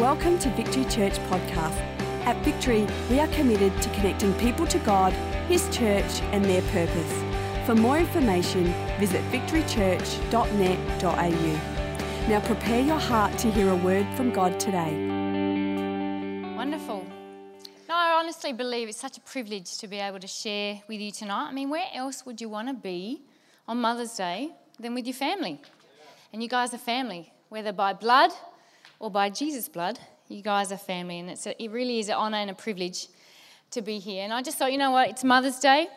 Welcome to Victory Church Podcast. At Victory, we are committed to connecting people to God, His church, and their purpose. For more information, visit victorychurch.net.au. Now prepare your heart to hear a word from God today. Wonderful. No, I honestly believe it's such a privilege to be able to share with you tonight. I mean, where else would you want to be on Mother's Day than with your family? And you guys are family, whether by blood or by Jesus' blood, you guys are family, and it's a, it really is an honour and a privilege to be here. And I just thought, you know what, it's Mother's Day,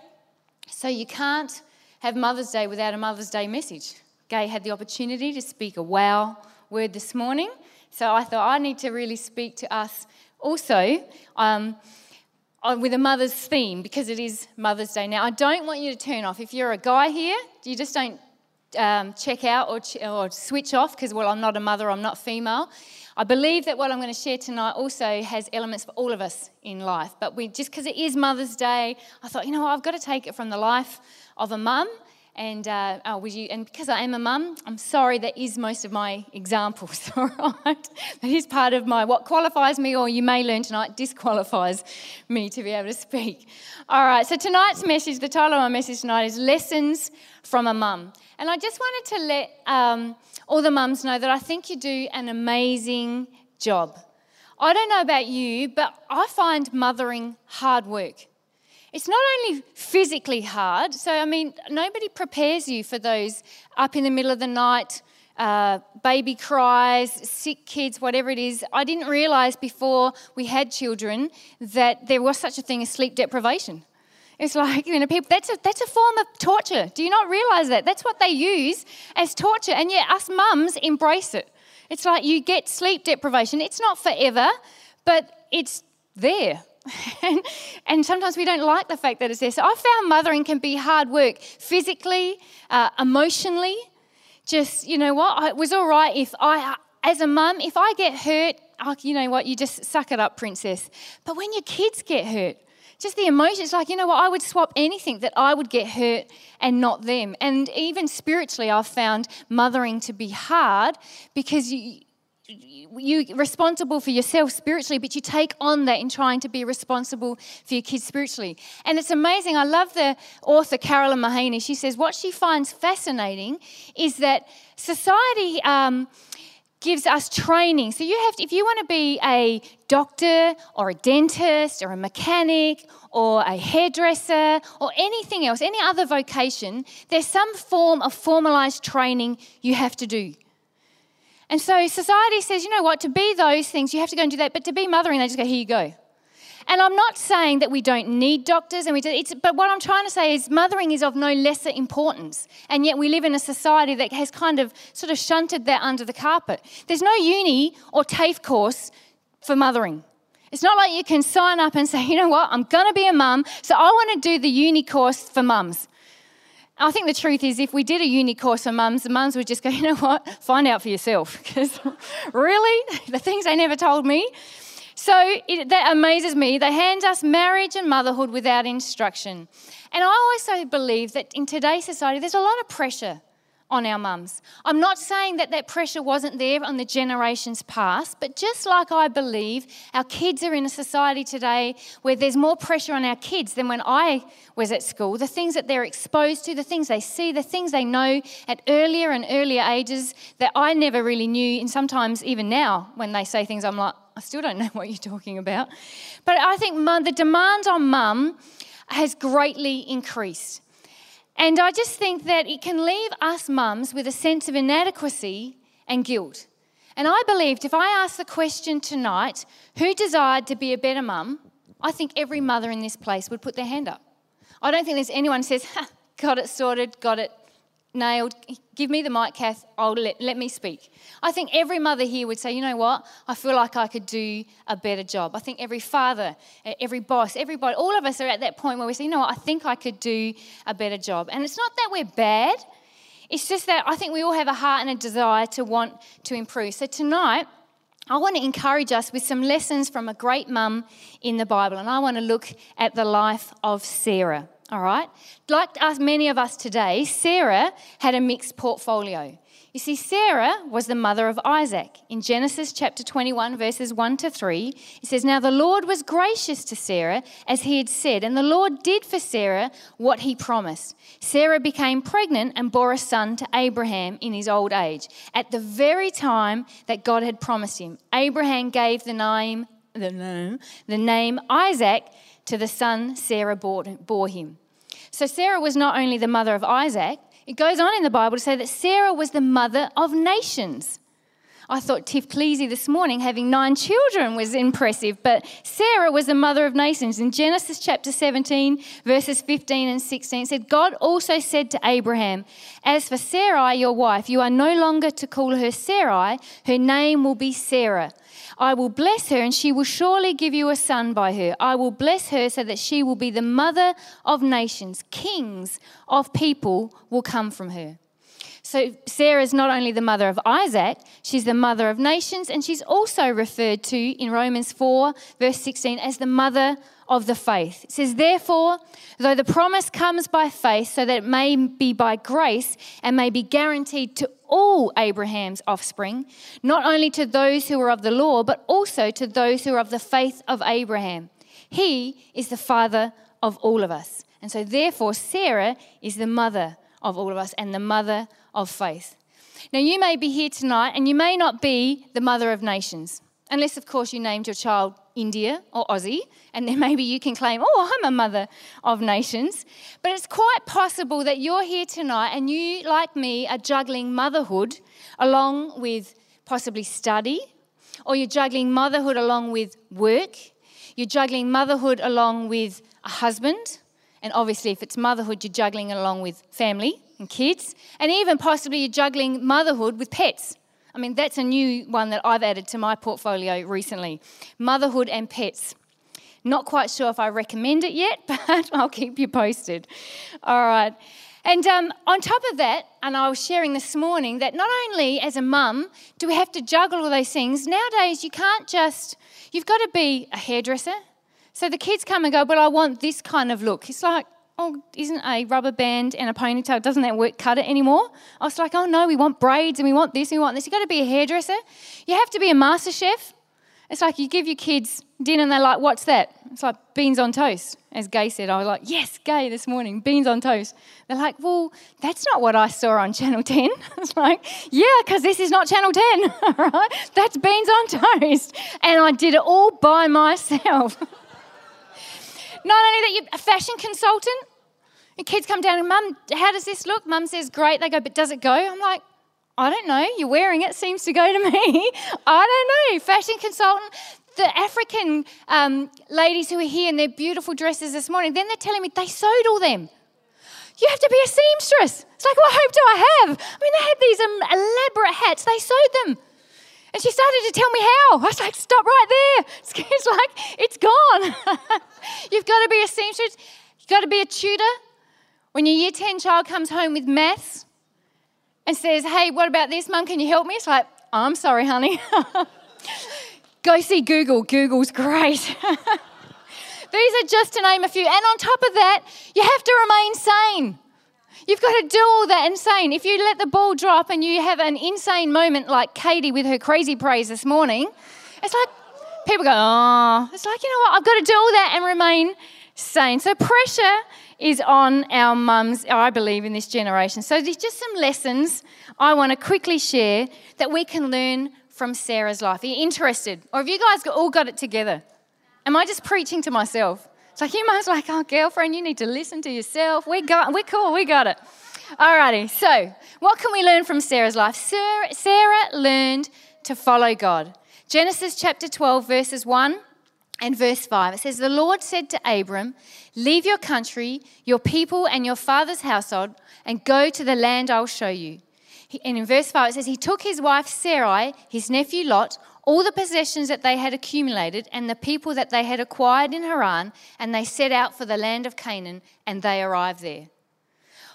so you can't have Mother's Day without a Mother's Day message. Gay had the opportunity to speak a wow word this morning, so I thought I need to really speak to us also. Um, with a mother's theme because it is Mother's Day. Now, I don't want you to turn off. If you're a guy here, you just don't um, check out or, ch- or switch off because, well, I'm not a mother, I'm not female. I believe that what I'm going to share tonight also has elements for all of us in life. But we, just because it is Mother's Day, I thought, you know what, I've got to take it from the life of a mum. And, uh, oh, you, and because I am a mum, I'm sorry that is most of my examples, all right? That is part of my, what qualifies me, or you may learn tonight, disqualifies me to be able to speak. All right, so tonight's message, the title of my message tonight is Lessons from a Mum. And I just wanted to let um, all the mums know that I think you do an amazing job. I don't know about you, but I find mothering hard work. It's not only physically hard, so I mean, nobody prepares you for those up in the middle of the night, uh, baby cries, sick kids, whatever it is. I didn't realize before we had children that there was such a thing as sleep deprivation. It's like, you know, people, that's a, that's a form of torture. Do you not realize that? That's what they use as torture. And yet, us mums embrace it. It's like you get sleep deprivation. It's not forever, but it's there. and, sometimes we don't like the fact that it's there. So I found mothering can be hard work physically, uh, emotionally. Just, you know what? It was all right if I, as a mum, if I get hurt, oh, you know what? You just suck it up, princess. But when your kids get hurt, just the emotions like you know what i would swap anything that i would get hurt and not them and even spiritually i've found mothering to be hard because you you're responsible for yourself spiritually, but you take on that in trying to be responsible for your kids spiritually. And it's amazing. I love the author Carolyn Mahaney. She says what she finds fascinating is that society um, gives us training. So you have to, if you want to be a doctor or a dentist or a mechanic or a hairdresser or anything else, any other vocation, there's some form of formalized training you have to do. And so society says, you know what, to be those things, you have to go and do that. But to be mothering, they just go, here you go. And I'm not saying that we don't need doctors, and we do, it's, but what I'm trying to say is mothering is of no lesser importance. And yet we live in a society that has kind of sort of shunted that under the carpet. There's no uni or TAFE course for mothering. It's not like you can sign up and say, you know what, I'm going to be a mum, so I want to do the uni course for mums. I think the truth is, if we did a uni course for mums, the mums would just go, you know what, find out for yourself. Because really, the things they never told me. So it, that amazes me. They hand us marriage and motherhood without instruction. And I also believe that in today's society, there's a lot of pressure on our mums. I'm not saying that that pressure wasn't there on the generations past, but just like I believe our kids are in a society today where there's more pressure on our kids than when I was at school, the things that they're exposed to, the things they see, the things they know at earlier and earlier ages that I never really knew, and sometimes even now when they say things, I'm like, I still don't know what you're talking about. But I think the demand on mum has greatly increased. And I just think that it can leave us mums with a sense of inadequacy and guilt. And I believed if I asked the question tonight, who desired to be a better mum, I think every mother in this place would put their hand up. I don't think there's anyone who says, got it sorted, got it nailed. Give me the mic, Kath. I'll let, let me speak. I think every mother here would say, you know what? I feel like I could do a better job. I think every father, every boss, everybody, all of us are at that point where we say, you know what? I think I could do a better job. And it's not that we're bad. It's just that I think we all have a heart and a desire to want to improve. So tonight, I want to encourage us with some lessons from a great mum in the Bible. And I want to look at the life of Sarah all right? Like us, many of us today, Sarah had a mixed portfolio. You see, Sarah was the mother of Isaac. In Genesis chapter 21, verses 1 to 3, it says, Now the Lord was gracious to Sarah as he had said, and the Lord did for Sarah what he promised. Sarah became pregnant and bore a son to Abraham in his old age, at the very time that God had promised him. Abraham gave the name, the name, the name Isaac to the son Sarah bore, bore him. So Sarah was not only the mother of Isaac, it goes on in the Bible to say that Sarah was the mother of nations. I thought Tiff Cleasy this morning having nine children was impressive, but Sarah was the mother of nations. In Genesis chapter 17, verses 15 and 16, said, God also said to Abraham, As for Sarai, your wife, you are no longer to call her Sarai, her name will be Sarah. I will bless her, and she will surely give you a son by her. I will bless her so that she will be the mother of nations. Kings of people will come from her. So, Sarah is not only the mother of Isaac, she's the mother of nations, and she's also referred to in Romans 4, verse 16, as the mother of the faith. It says, Therefore, though the promise comes by faith, so that it may be by grace and may be guaranteed to all Abraham's offspring, not only to those who are of the law, but also to those who are of the faith of Abraham. He is the father of all of us. And so, therefore, Sarah is the mother of all of us and the mother of faith. Now, you may be here tonight and you may not be the mother of nations, unless, of course, you named your child India or Aussie, and then maybe you can claim, oh, I'm a mother of nations. But it's quite possible that you're here tonight and you, like me, are juggling motherhood along with possibly study, or you're juggling motherhood along with work, you're juggling motherhood along with a husband, and obviously, if it's motherhood, you're juggling along with family and kids, and even possibly you're juggling motherhood with pets. I mean, that's a new one that I've added to my portfolio recently motherhood and pets. Not quite sure if I recommend it yet, but I'll keep you posted. All right. And um, on top of that, and I was sharing this morning that not only as a mum do we have to juggle all those things, nowadays you can't just, you've got to be a hairdresser. So the kids come and go, but I want this kind of look. It's like, oh, isn't a rubber band and a ponytail, doesn't that work cut it anymore? I was like, oh no, we want braids and we want this and we want this. You've got to be a hairdresser. You have to be a master chef. It's like you give your kids dinner and they're like, what's that? It's like beans on toast. As Gay said, I was like, yes, Gay this morning, beans on toast. They're like, well, that's not what I saw on Channel 10. It's like, yeah, because this is not Channel 10, right? That's beans on toast. And I did it all by myself. Not only that, you're a fashion consultant. And kids come down and, Mum, how does this look? Mum says, Great. They go, But does it go? I'm like, I don't know. You're wearing it, seems to go to me. I don't know. Fashion consultant. The African um, ladies who are here in their beautiful dresses this morning, then they're telling me they sewed all them. You have to be a seamstress. It's like, what hope do I have? I mean, they had these um, elaborate hats, they sewed them. And she started to tell me how. I was like, stop right there. It's like, it's gone. You've got to be a seamstress. You've got to be a tutor. When your year 10 child comes home with maths and says, hey, what about this, mum? Can you help me? It's like, I'm sorry, honey. Go see Google. Google's great. These are just to name a few. And on top of that, you have to remain sane. You've got to do all that insane. If you let the ball drop and you have an insane moment like Katie with her crazy praise this morning, it's like people go, oh, it's like, you know what, I've got to do all that and remain sane. So pressure is on our mums, I believe, in this generation. So there's just some lessons I want to quickly share that we can learn from Sarah's life. Are you interested? Or have you guys all got it together? Am I just preaching to myself? It's like you must like, oh, girlfriend, you need to listen to yourself. We got, we're cool, we got it. Alrighty, so what can we learn from Sarah's life? Sarah, Sarah learned to follow God. Genesis chapter 12, verses 1 and verse 5. It says, The Lord said to Abram, Leave your country, your people, and your father's household, and go to the land I'll show you. And in verse 5, it says, He took his wife Sarai, his nephew Lot, all the possessions that they had accumulated and the people that they had acquired in Haran, and they set out for the land of Canaan, and they arrived there.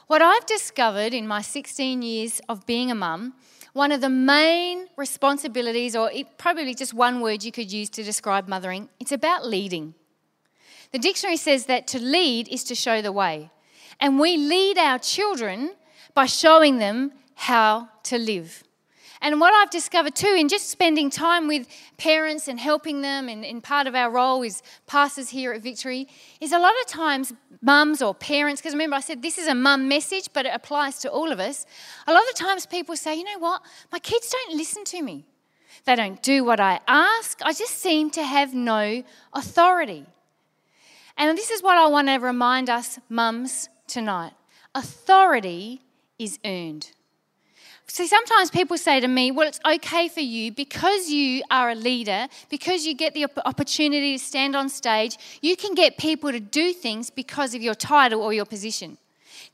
What I've discovered in my 16 years of being a mum, one of the main responsibilities, or probably just one word you could use to describe mothering, it's about leading. The dictionary says that to lead is to show the way. And we lead our children by showing them how to live. And what I've discovered too, in just spending time with parents and helping them, and, and part of our role is pastors here at Victory, is a lot of times mums or parents, because remember I said this is a mum message, but it applies to all of us. A lot of times people say, you know what, my kids don't listen to me. They don't do what I ask. I just seem to have no authority. And this is what I want to remind us, mums, tonight authority is earned. See, sometimes people say to me, well, it's okay for you because you are a leader, because you get the opportunity to stand on stage, you can get people to do things because of your title or your position.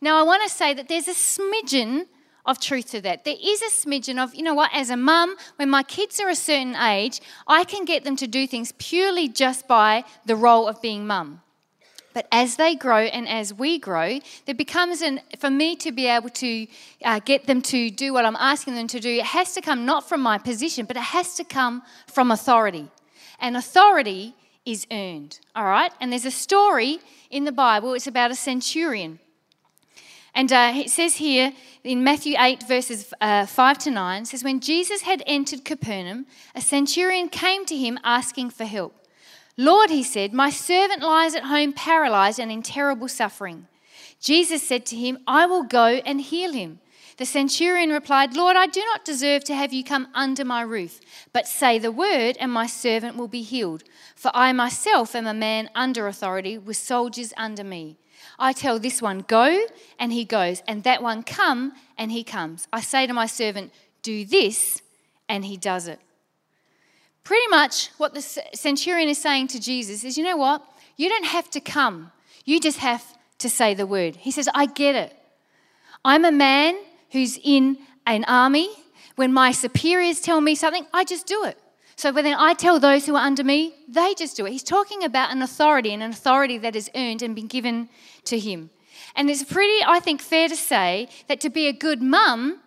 Now, I want to say that there's a smidgen of truth to that. There is a smidgen of, you know what, as a mum, when my kids are a certain age, I can get them to do things purely just by the role of being mum. But as they grow and as we grow, there becomes an, for me to be able to uh, get them to do what I'm asking them to do, it has to come not from my position, but it has to come from authority. And authority is earned, all right? And there's a story in the Bible, it's about a centurion. And uh, it says here in Matthew 8, verses uh, 5 to 9, says, When Jesus had entered Capernaum, a centurion came to him asking for help. Lord, he said, my servant lies at home paralyzed and in terrible suffering. Jesus said to him, I will go and heal him. The centurion replied, Lord, I do not deserve to have you come under my roof, but say the word, and my servant will be healed. For I myself am a man under authority, with soldiers under me. I tell this one, Go, and he goes, and that one, Come, and he comes. I say to my servant, Do this, and he does it. Pretty much what the centurion is saying to Jesus is, you know what? You don't have to come. You just have to say the word. He says, I get it. I'm a man who's in an army. When my superiors tell me something, I just do it. So when I tell those who are under me, they just do it. He's talking about an authority and an authority that is earned and been given to him. And it's pretty, I think, fair to say that to be a good mum,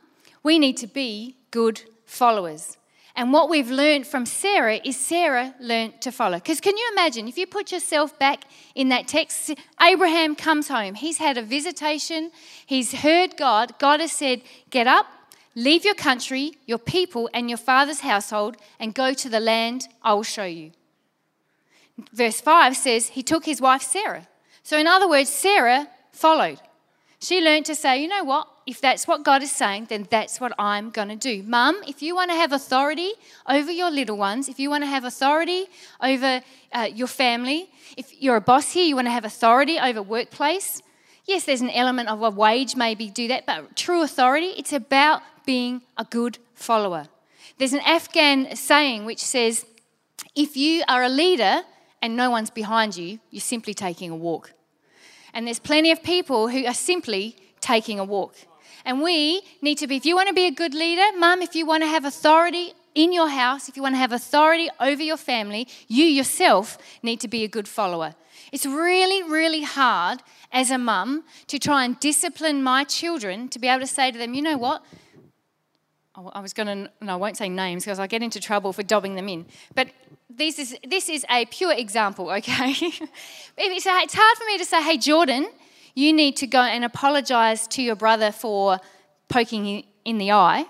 we need to be good followers. And what we've learned from Sarah is Sarah learned to follow. Because can you imagine if you put yourself back in that text? Abraham comes home. He's had a visitation. He's heard God. God has said, Get up, leave your country, your people, and your father's household, and go to the land I will show you. Verse 5 says, He took his wife Sarah. So, in other words, Sarah followed. She learned to say, You know what? If that's what God is saying, then that's what I'm going to do. Mum, if you want to have authority over your little ones, if you want to have authority over uh, your family, if you're a boss here, you want to have authority over workplace. Yes, there's an element of a wage, maybe do that, but true authority, it's about being a good follower. There's an Afghan saying which says, if you are a leader and no one's behind you, you're simply taking a walk. And there's plenty of people who are simply taking a walk. And we need to be, if you want to be a good leader, mum, if you want to have authority in your house, if you want to have authority over your family, you yourself need to be a good follower. It's really, really hard as a mum to try and discipline my children to be able to say to them, you know what? I was going to, no, I won't say names because I get into trouble for dobbing them in. But this is, this is a pure example, okay? it's hard for me to say, hey, Jordan, you need to go and apologize to your brother for poking in the eye,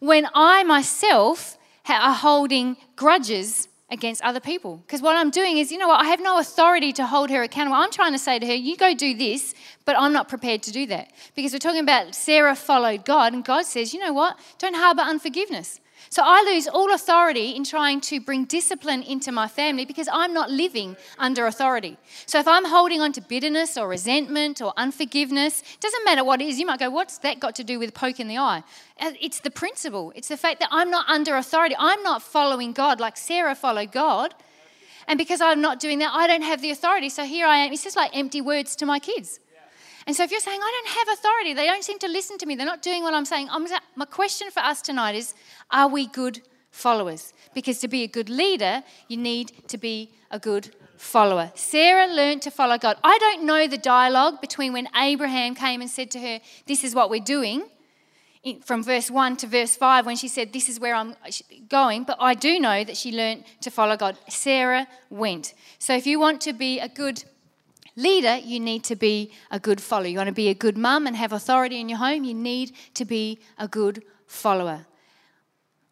when I myself are holding grudges against other people. Because what I'm doing is, you know what, I have no authority to hold her accountable. I'm trying to say to her, you go do this, but I'm not prepared to do that. Because we're talking about Sarah followed God, and God says, you know what, don't harbor unforgiveness. So I lose all authority in trying to bring discipline into my family because I'm not living under authority. So if I'm holding on to bitterness or resentment or unforgiveness, doesn't matter what it is, you might go, what's that got to do with poke in the eye? Uh, it's the principle. It's the fact that I'm not under authority. I'm not following God like Sarah followed God. And because I'm not doing that, I don't have the authority. So here I am. It's just like empty words to my kids. And so if you're saying, I don't have authority, they don't seem to listen to me, they're not doing what I'm saying, I'm, my question for us tonight is are we good followers? Because to be a good leader, you need to be a good follower. Sarah learned to follow God. I don't know the dialogue between when Abraham came and said to her, This is what we're doing, from verse 1 to verse 5, when she said, This is where I'm going, but I do know that she learned to follow God. Sarah went. So if you want to be a good Leader, you need to be a good follower. You want to be a good mum and have authority in your home, you need to be a good follower.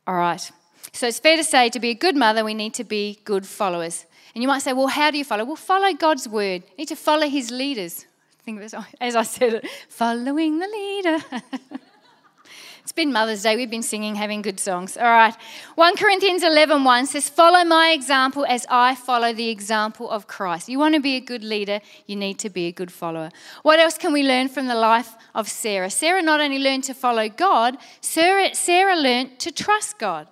All right. So it's fair to say to be a good mother, we need to be good followers. And you might say, well, how do you follow? Well, follow God's word. You need to follow his leaders. I think as I said it, following the leader. It's been Mother's Day. We've been singing, having good songs. All right. 1 Corinthians 11 1 says, Follow my example as I follow the example of Christ. You want to be a good leader, you need to be a good follower. What else can we learn from the life of Sarah? Sarah not only learned to follow God, Sarah, Sarah learned to trust God.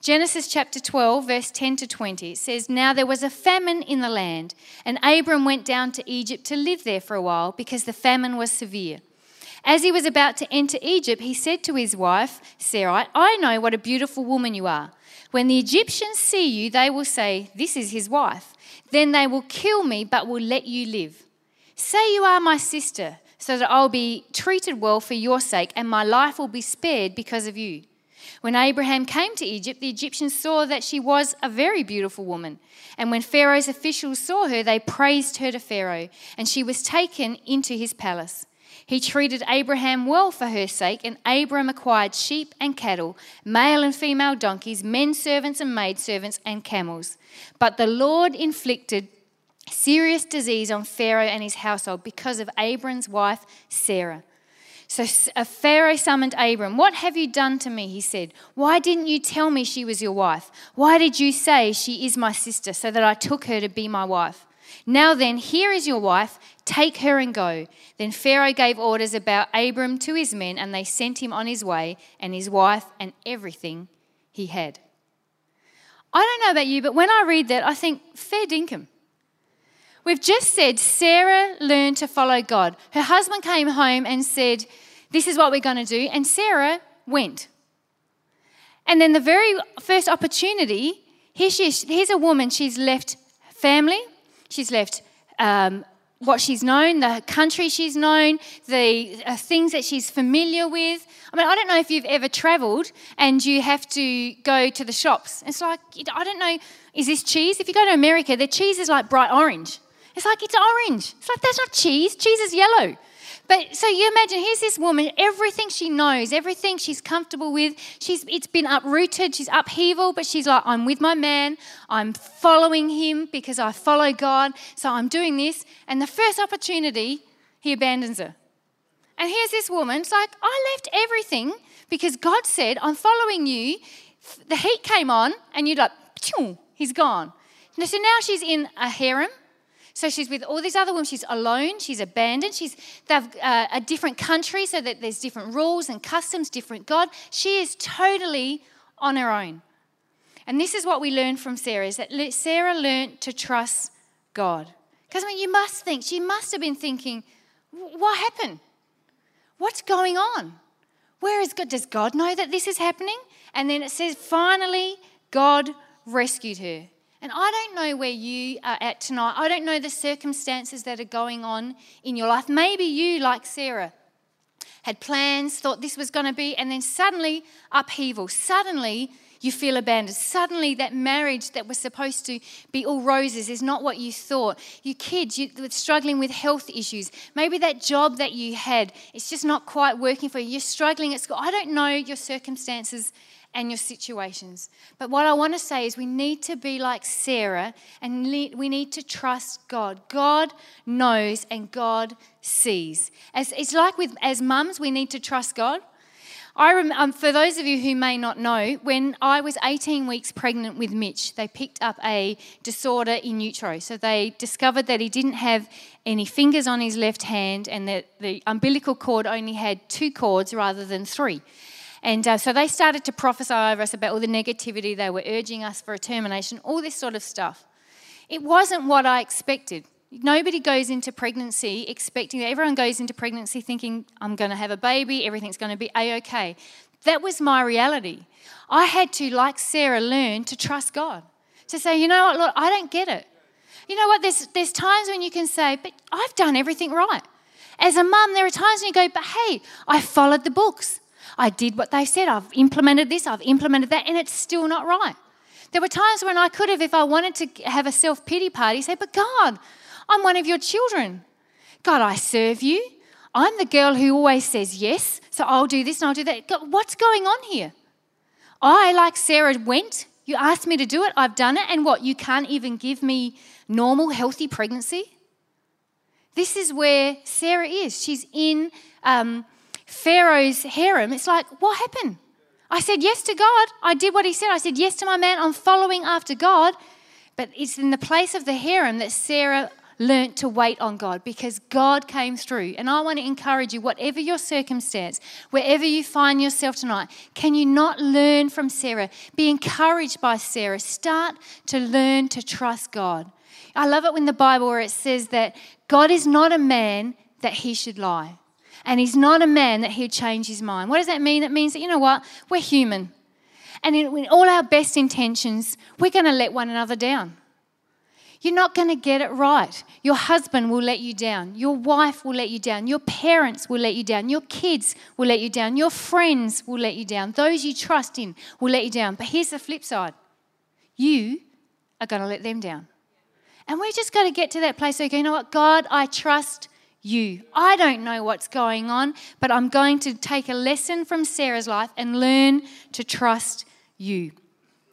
Genesis chapter 12, verse 10 to 20, says, Now there was a famine in the land, and Abram went down to Egypt to live there for a while because the famine was severe. As he was about to enter Egypt, he said to his wife, Sarai, I know what a beautiful woman you are. When the Egyptians see you, they will say, This is his wife. Then they will kill me, but will let you live. Say you are my sister, so that I'll be treated well for your sake, and my life will be spared because of you. When Abraham came to Egypt, the Egyptians saw that she was a very beautiful woman. And when Pharaoh's officials saw her, they praised her to Pharaoh, and she was taken into his palace. He treated Abraham well for her sake, and Abram acquired sheep and cattle, male and female donkeys, men servants and maid servants, and camels. But the Lord inflicted serious disease on Pharaoh and his household because of Abram's wife, Sarah. So uh, Pharaoh summoned Abram. What have you done to me? He said. Why didn't you tell me she was your wife? Why did you say she is my sister so that I took her to be my wife? Now then, here is your wife. Take her and go. Then Pharaoh gave orders about Abram to his men, and they sent him on his way, and his wife, and everything he had. I don't know about you, but when I read that, I think, fair dinkum. We've just said Sarah learned to follow God. Her husband came home and said, This is what we're going to do. And Sarah went. And then the very first opportunity, here she is, here's a woman, she's left family, she's left um, what she's known, the country she's known, the uh, things that she's familiar with. I mean, I don't know if you've ever traveled and you have to go to the shops. It's like, I don't know, is this cheese? If you go to America, the cheese is like bright orange. It's like, it's orange. It's like, that's not cheese. Cheese is yellow. But so you imagine, here's this woman, everything she knows, everything she's comfortable with, she's it's been uprooted, she's upheaval, but she's like, I'm with my man, I'm following him because I follow God, so I'm doing this. And the first opportunity, he abandons her. And here's this woman, it's like, I left everything because God said, I'm following you. The heat came on, and you're like, he's gone. So now she's in a harem so she's with all these other women. She's alone. She's abandoned. She's they've uh, a different country, so that there's different rules and customs, different God. She is totally on her own. And this is what we learn from Sarah: is that Sarah learned to trust God. Because I mean, you must think she must have been thinking, "What happened? What's going on? Where is God? Does God know that this is happening?" And then it says, finally, God rescued her. And I don't know where you are at tonight. I don't know the circumstances that are going on in your life. Maybe you, like Sarah, had plans, thought this was going to be, and then suddenly upheaval. Suddenly you feel abandoned. Suddenly that marriage that was supposed to be all roses is not what you thought. Your kids, you're struggling with health issues. Maybe that job that you had, it's just not quite working for you. You're struggling at school. I don't know your circumstances and your situations. But what I want to say is we need to be like Sarah and we need to trust God. God knows and God sees. As, it's like with as mums, we need to trust God. I rem, um, for those of you who may not know, when I was 18 weeks pregnant with Mitch, they picked up a disorder in utero. So they discovered that he didn't have any fingers on his left hand and that the umbilical cord only had two cords rather than three. And uh, so they started to prophesy over us about all the negativity. They were urging us for a termination, all this sort of stuff. It wasn't what I expected. Nobody goes into pregnancy expecting that. Everyone goes into pregnancy thinking, I'm going to have a baby, everything's going to be A OK. That was my reality. I had to, like Sarah, learn to trust God. To say, you know what, Lord, I don't get it. You know what, there's, there's times when you can say, but I've done everything right. As a mum, there are times when you go, but hey, I followed the books. I did what they said. I've implemented this, I've implemented that, and it's still not right. There were times when I could have, if I wanted to have a self pity party, say, But God, I'm one of your children. God, I serve you. I'm the girl who always says yes, so I'll do this and I'll do that. God, what's going on here? I, like Sarah, went. You asked me to do it, I've done it, and what? You can't even give me normal, healthy pregnancy? This is where Sarah is. She's in um, Pharaoh's harem. It's like, what happened? I said yes to God. I did what he said. I said yes to my man. I'm following after God. But it's in the place of the harem that Sarah learnt to wait on God because God came through. And I want to encourage you, whatever your circumstance, wherever you find yourself tonight, can you not learn from Sarah? Be encouraged by Sarah. Start to learn to trust God. I love it when the Bible where it says that God is not a man that he should lie. And he's not a man that he'd change his mind. What does that mean? It means that, you know what? We're human. And in, all our best intentions, we're going to let one another down. You're not going to get it right. Your husband will let you down. Your wife will let you down. Your parents will let you down. Your kids will let you down. Your friends will let you down. Those you trust in will let you down. But here's the flip side you are going to let them down. And we're just got to get to that place where you go, you know what, God, I trust you. I don't know what's going on, but I'm going to take a lesson from Sarah's life and learn to trust you.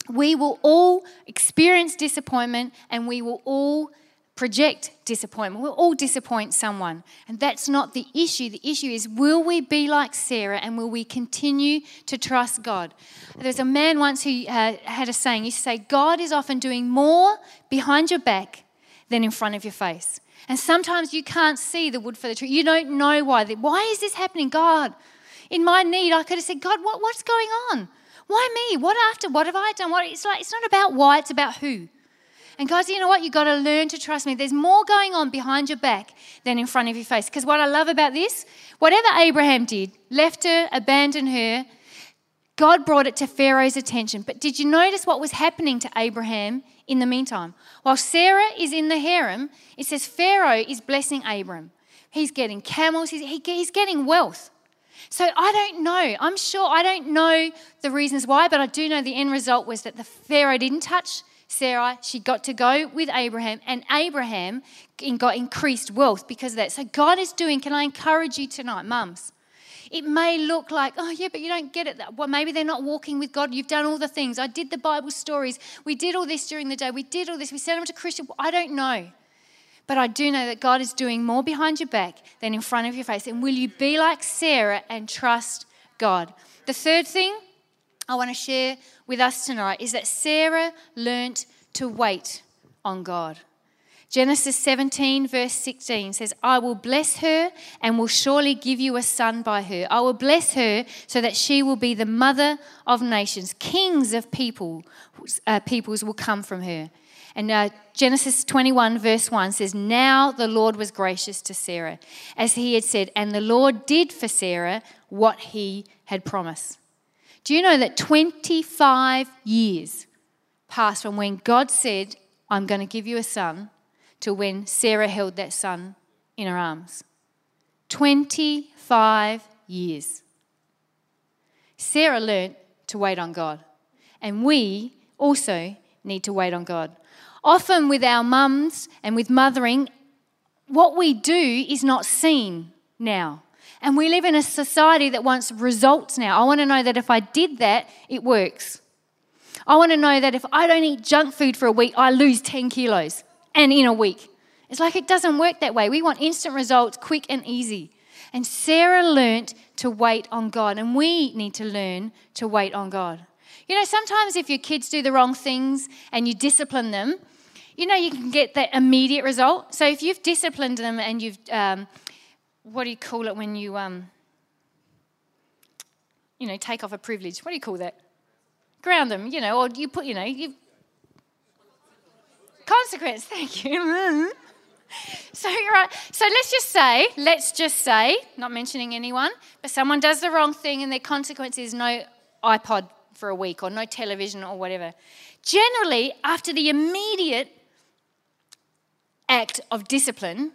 We will all experience disappointment and we will all project disappointment. We'll all disappoint someone. And that's not the issue. The issue is will we be like Sarah and will we continue to trust God? There's a man once who uh, had a saying. He used to say, God is often doing more behind your back than in front of your face. And sometimes you can't see the wood for the tree. You don't know why. Why is this happening? God, in my need, I could have said, God, what, what's going on? Why me? What after? What have I done? What? It's like it's not about why, it's about who. And guys, you know what? You've got to learn to trust me. There's more going on behind your back than in front of your face. Because what I love about this, whatever Abraham did, left her, abandoned her, God brought it to Pharaoh's attention. But did you notice what was happening to Abraham in the meantime? While Sarah is in the harem, it says Pharaoh is blessing Abram. He's getting camels, he's, he's getting wealth. So I don't know. I'm sure I don't know the reasons why, but I do know the end result was that the Pharaoh didn't touch Sarah. She got to go with Abraham, and Abraham got increased wealth because of that. So God is doing, can I encourage you tonight, mums? It may look like, oh, yeah, but you don't get it. Well, maybe they're not walking with God. You've done all the things. I did the Bible stories. We did all this during the day. We did all this. We sent them to Christian. I don't know. But I do know that God is doing more behind your back than in front of your face. And will you be like Sarah and trust God? The third thing I want to share with us tonight is that Sarah learnt to wait on God. Genesis 17, verse 16 says, I will bless her and will surely give you a son by her. I will bless her so that she will be the mother of nations. Kings of people, uh, peoples will come from her. And uh, Genesis 21, verse 1 says, Now the Lord was gracious to Sarah, as he had said, and the Lord did for Sarah what he had promised. Do you know that 25 years passed from when God said, I'm going to give you a son, to when Sarah held that son in her arms. 25 years. Sarah learnt to wait on God, and we also need to wait on God. Often, with our mums and with mothering, what we do is not seen now. And we live in a society that wants results now. I want to know that if I did that, it works. I want to know that if I don't eat junk food for a week, I lose 10 kilos and in a week. It's like it doesn't work that way. We want instant results, quick and easy. And Sarah learnt to wait on God, and we need to learn to wait on God. You know, sometimes if your kids do the wrong things and you discipline them, you know, you can get that immediate result. So if you've disciplined them and you've, um, what do you call it when you, um, you know, take off a privilege? What do you call that? Ground them, you know, or you put, you know, you consequence. Thank you. so you're right. So let's just say, let's just say, not mentioning anyone, but someone does the wrong thing and their consequence is no iPod for a week or no television or whatever. Generally, after the immediate act of discipline,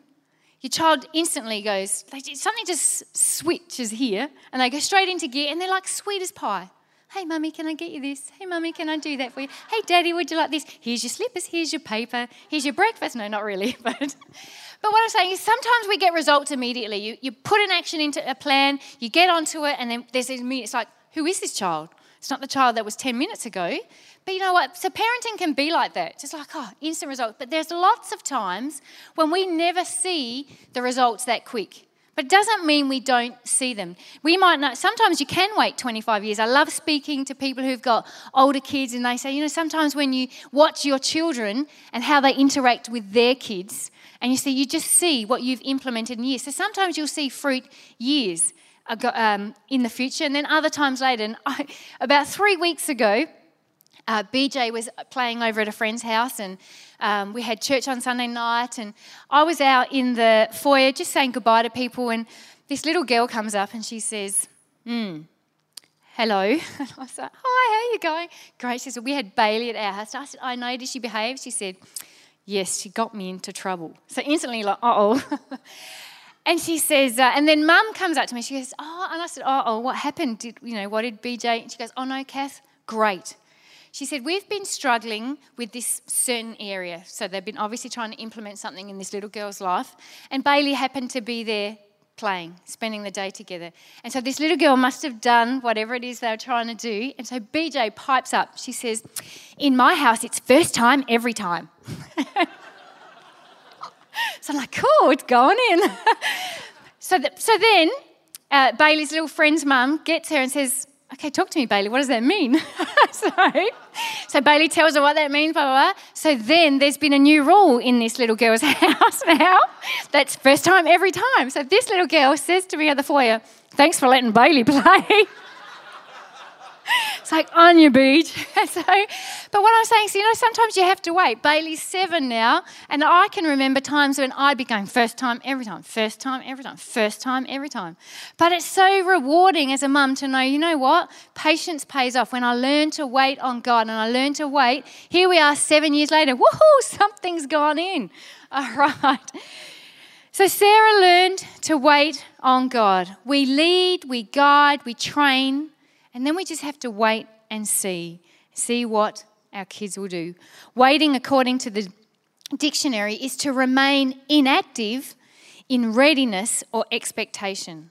your child instantly goes, something just switches here, and they go straight into gear, and they're like sweet as pie. Hey, mummy, can I get you this? Hey, mummy, can I do that for you? Hey, daddy, would you like this? Here's your slippers, here's your paper, here's your breakfast. No, not really, but. But what I'm saying is sometimes we get results immediately. You, you put an action into a plan, you get onto it, and then there's this immediate, it's like, who is this child? It's not the child that was 10 minutes ago. But you know what? So parenting can be like that. Just like, oh, instant results. But there's lots of times when we never see the results that quick. But it doesn't mean we don't see them. We might not, sometimes you can wait 25 years. I love speaking to people who've got older kids and they say, you know, sometimes when you watch your children and how they interact with their kids, and you see, you just see what you've implemented in years. So sometimes you'll see fruit years ago, um, in the future, and then other times later. And I, about three weeks ago, uh, BJ was playing over at a friend's house, and um, we had church on Sunday night. And I was out in the foyer just saying goodbye to people, and this little girl comes up and she says, Hmm, hello. And I said, Hi, how are you going? Great. She said, We had Bailey at our house. I said, I know. Did she behave? She said, Yes, she got me into trouble. So instantly, like, uh oh. and she says, uh, and then mum comes up to me. She goes, Oh, and I said, Uh oh, what happened? Did, you know, what did BJ? And she goes, Oh no, Kath, great. She said, We've been struggling with this certain area. So they've been obviously trying to implement something in this little girl's life. And Bailey happened to be there playing, spending the day together. And so this little girl must have done whatever it is they were trying to do. And so BJ pipes up. She says, In my house, it's first time every time. so I'm like, Cool, it's going in. so, the, so then uh, Bailey's little friend's mum gets her and says, okay, talk to me, Bailey. What does that mean? so, so Bailey tells her what that means, blah, blah, blah. So then there's been a new rule in this little girl's house now. That's first time every time. So this little girl says to me at the foyer, thanks for letting Bailey play. It's like on your beach. so, but what I'm saying is, you know, sometimes you have to wait. Bailey's seven now, and I can remember times when I'd be going first time every time, first time every time, first time every time. But it's so rewarding as a mum to know, you know what? Patience pays off. When I learn to wait on God and I learn to wait, here we are seven years later. Woohoo! Something's gone in. All right. So Sarah learned to wait on God. We lead, we guide, we train, and then we just have to wait and see, see what our kids will do. Waiting, according to the dictionary, is to remain inactive in readiness or expectation.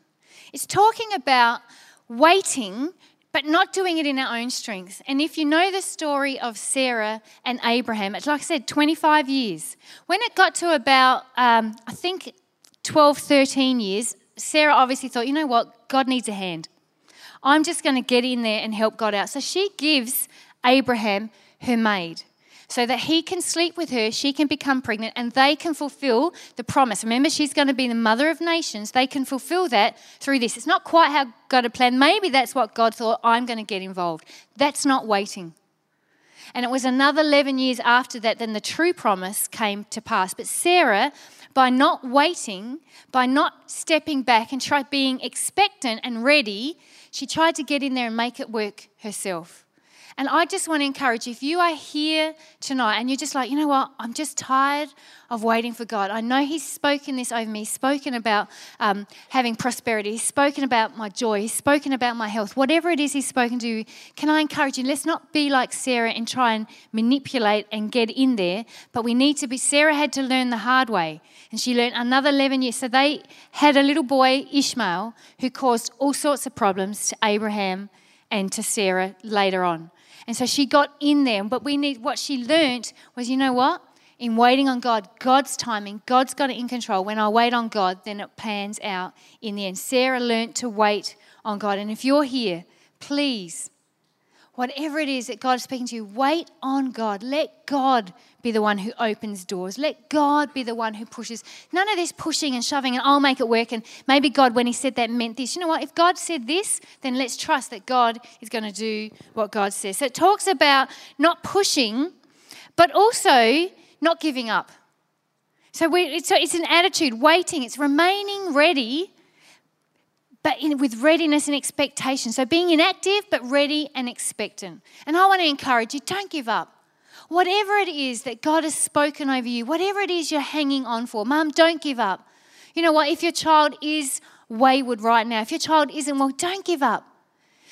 It's talking about waiting, but not doing it in our own strength. And if you know the story of Sarah and Abraham, it's like I said, 25 years. When it got to about, um, I think, 12, 13 years, Sarah obviously thought, you know what, God needs a hand. I'm just going to get in there and help God out. So she gives Abraham her maid so that he can sleep with her, she can become pregnant, and they can fulfill the promise. Remember, she's going to be the mother of nations. They can fulfill that through this. It's not quite how God had planned. Maybe that's what God thought, I'm going to get involved. That's not waiting. And it was another 11 years after that, then the true promise came to pass. But Sarah by not waiting, by not stepping back and try being expectant and ready, she tried to get in there and make it work herself. And I just want to encourage you, if you are here tonight and you're just like, you know what, I'm just tired of waiting for God. I know He's spoken this over me. He's spoken about um, having prosperity. He's spoken about my joy. He's spoken about my health. Whatever it is He's spoken to you, can I encourage you? Let's not be like Sarah and try and manipulate and get in there. But we need to be. Sarah had to learn the hard way, and she learned another 11 years. So they had a little boy, Ishmael, who caused all sorts of problems to Abraham and to Sarah later on. And so she got in there. But we need what she learnt was, you know what? In waiting on God, God's timing, God's got it in control. When I wait on God, then it pans out in the end. Sarah learnt to wait on God. And if you're here, please whatever it is that God is speaking to you, wait on God. Let God be the one who opens doors. Let God be the one who pushes. None of this pushing and shoving and I'll make it work. And maybe God, when He said that, meant this. You know what? If God said this, then let's trust that God is going to do what God says. So it talks about not pushing, but also not giving up. So we, it's, it's an attitude, waiting, it's remaining ready but in, with readiness and expectation. So being inactive, but ready and expectant. And I want to encourage you don't give up. Whatever it is that God has spoken over you, whatever it is you're hanging on for, mum, don't give up. You know what? If your child is wayward right now, if your child isn't well, don't give up.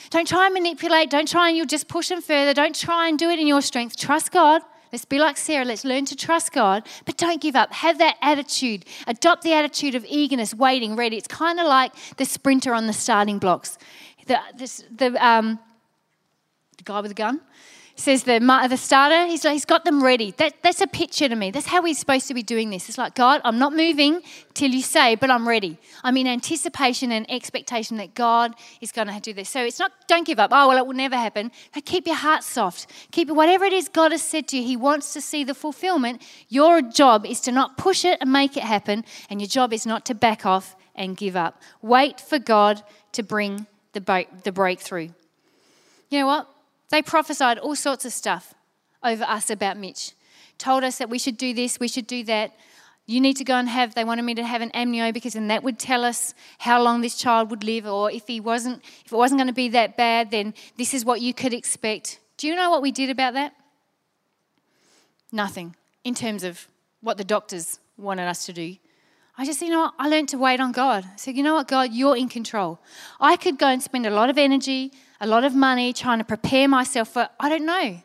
Don't try and manipulate. Don't try and you'll just push them further. Don't try and do it in your strength. Trust God. Let's be like Sarah. Let's learn to trust God, but don't give up. Have that attitude. Adopt the attitude of eagerness, waiting, ready. It's kind of like the sprinter on the starting blocks. The, this, the, um, the guy with the gun says the, the starter, he's, he's got them ready. That, that's a picture to me. That's how we're supposed to be doing this. It's like, God, I'm not moving till you say, but I'm ready. I'm in anticipation and expectation that God is going to do this. So it's not, don't give up. Oh, well, it will never happen. But keep your heart soft. Keep whatever it is God has said to you, He wants to see the fulfillment. Your job is to not push it and make it happen, and your job is not to back off and give up. Wait for God to bring the, break, the breakthrough. You know what? They prophesied all sorts of stuff over us about Mitch. Told us that we should do this, we should do that. You need to go and have, they wanted me to have an amnio because then that would tell us how long this child would live, or if he wasn't, if it wasn't going to be that bad, then this is what you could expect. Do you know what we did about that? Nothing in terms of what the doctors wanted us to do. I just, you know, I learned to wait on God. I said, you know what, God, you're in control. I could go and spend a lot of energy, a lot of money trying to prepare myself for, I don't know.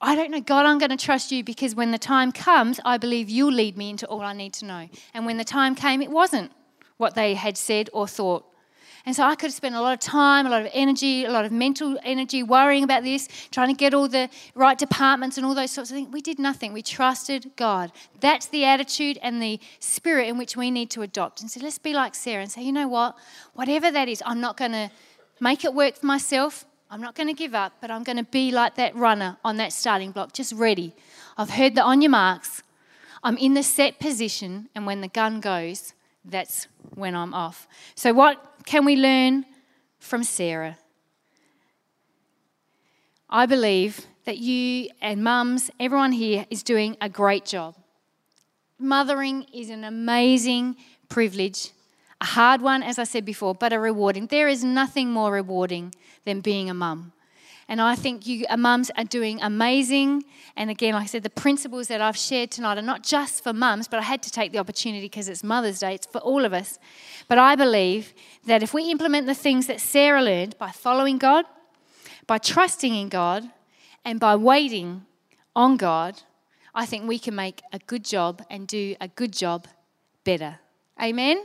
I don't know. God, I'm going to trust you because when the time comes, I believe you'll lead me into all I need to know. And when the time came, it wasn't what they had said or thought. And so I could have spent a lot of time, a lot of energy, a lot of mental energy worrying about this, trying to get all the right departments and all those sorts of things. We did nothing. We trusted God. That's the attitude and the spirit in which we need to adopt. And so let's be like Sarah and say, you know what? Whatever that is, I'm not going to make it work for myself. I'm not going to give up, but I'm going to be like that runner on that starting block, just ready. I've heard that on your marks. I'm in the set position, and when the gun goes, that's when I'm off. So, what can we learn from Sarah? I believe that you and mums, everyone here, is doing a great job. Mothering is an amazing privilege a hard one, as I said before, but a rewarding. There is nothing more rewarding than being a mum. And I think you mums are doing amazing. And again, like I said, the principles that I've shared tonight are not just for mums, but I had to take the opportunity because it's Mother's Day, it's for all of us. But I believe that if we implement the things that Sarah learned by following God, by trusting in God, and by waiting on God, I think we can make a good job and do a good job better. Amen?